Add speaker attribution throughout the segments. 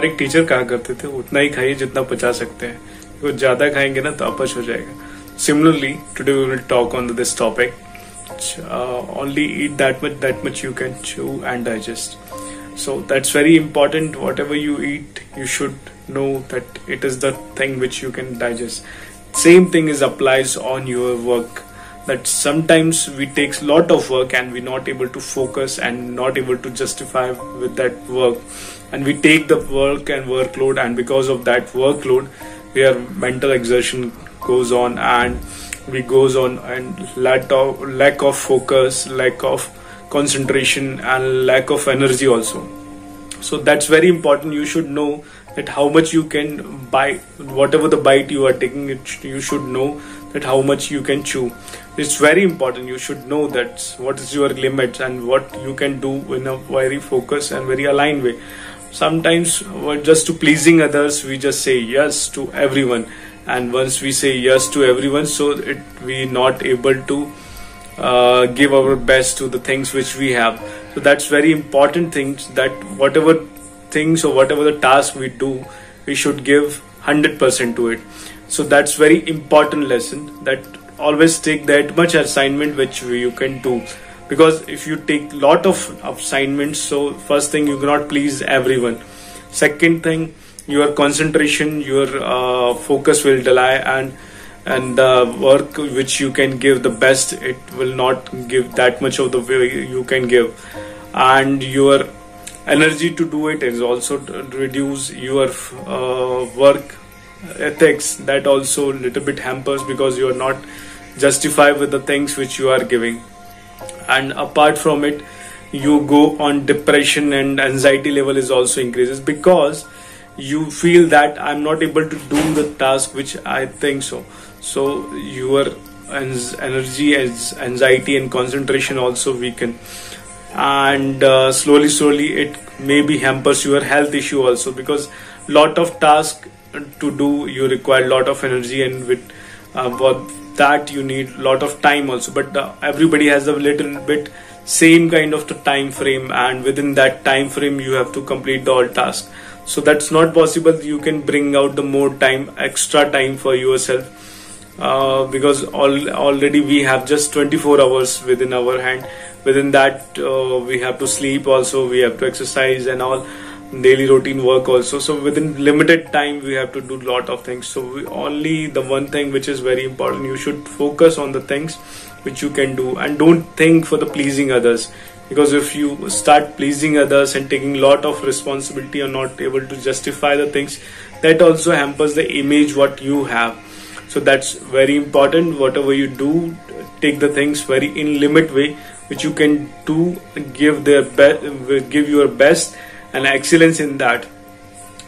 Speaker 1: हमारे एक टीचर कहा करते थे, उतना ही खाइए जितना पचा सकते हैं। क्योंकि ज़्यादा खाएँगे ना तो अपच हो जाएगा। Similarly today we will talk on this topic only eat that much that much you can chew and digest so that's very important whatever you eat you should know that it is the thing which you can digest same thing is applies on your work that sometimes we takes lot of work and we're not able to focus and not able to justify with that work. And we take the work and workload and because of that workload where mental exertion goes on and we goes on and lack of lack of focus lack of concentration and lack of energy also. So that's very important. You should know that how much you can bite whatever the bite you are taking it you should know that how much you can chew. It's very important you should know that what is your limits and what you can do in a very focused and very aligned way. Sometimes just to pleasing others we just say yes to everyone. And once we say yes to everyone so it we not able to uh, give our best to the things which we have. So that's very important things that whatever things or whatever the task we do we should give 100% to it. So that's very important lesson that always take that much assignment which you can do. Because if you take lot of assignments so first thing you cannot please everyone. Second thing your concentration your uh, focus will delay and and the work which you can give the best it will not give that much of the way you can give. And your energy to do it is also reduce your uh, work ethics. That also little bit hampers because you are not justified with the things which you are giving. And apart from it you go on depression and anxiety level is also increases because you feel that i'm not able to do the task which i think so. So your energy as anxiety and concentration also weaken and uh, slowly slowly it maybe hampers your health issue also because lot of task to do you require lot of energy and with uh, that you need lot of time also. But uh, everybody has a little bit same kind of the time frame and within that time frame you have to complete the all task. So that's not possible. You can bring out the more time extra time for yourself uh, because all, already we have just 24 hours within our hand within that uh, we have to sleep also we have to exercise and all daily routine work also. So within limited time we have to do lot of things. So we, only the one thing which is very important you should focus on the things which you can do and don't think for the pleasing others. Because if you start pleasing others and taking lot of responsibility or not able to justify the things that also hampers the image what you have. So that's very important. Whatever you do take the things very in limit way which you can do give their best give your best and excellence in that.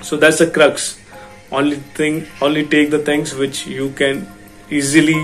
Speaker 1: So that's the crux. Only thing only take the things which you can easily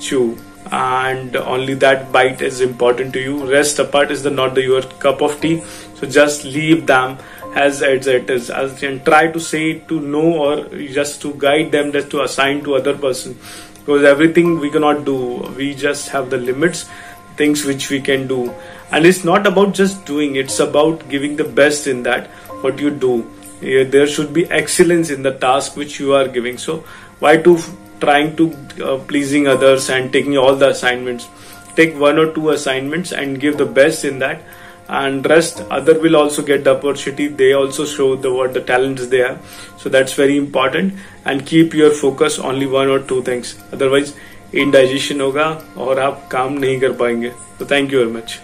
Speaker 1: chew. And only that bite is important to you. Rest apart is the not the your cup of tea. So just leave them as it is as and try to say to no or just to guide them just to assign to other person. Because everything we cannot do we just have the limits things which we can do. And it's not about just doing it's about giving the best in that what you do. There should be excellence in the task which you are giving. So why to trying to uh, pleasing others and taking all the assignments? Take one or two assignments and give the best in that. And rest other will also get the opportunity. They also show the what the talents they have. So that's very important. And keep your focus only one or two things. Otherwise indigestion होगा और आप काम नहीं कर पाएँगे। तो thank you very much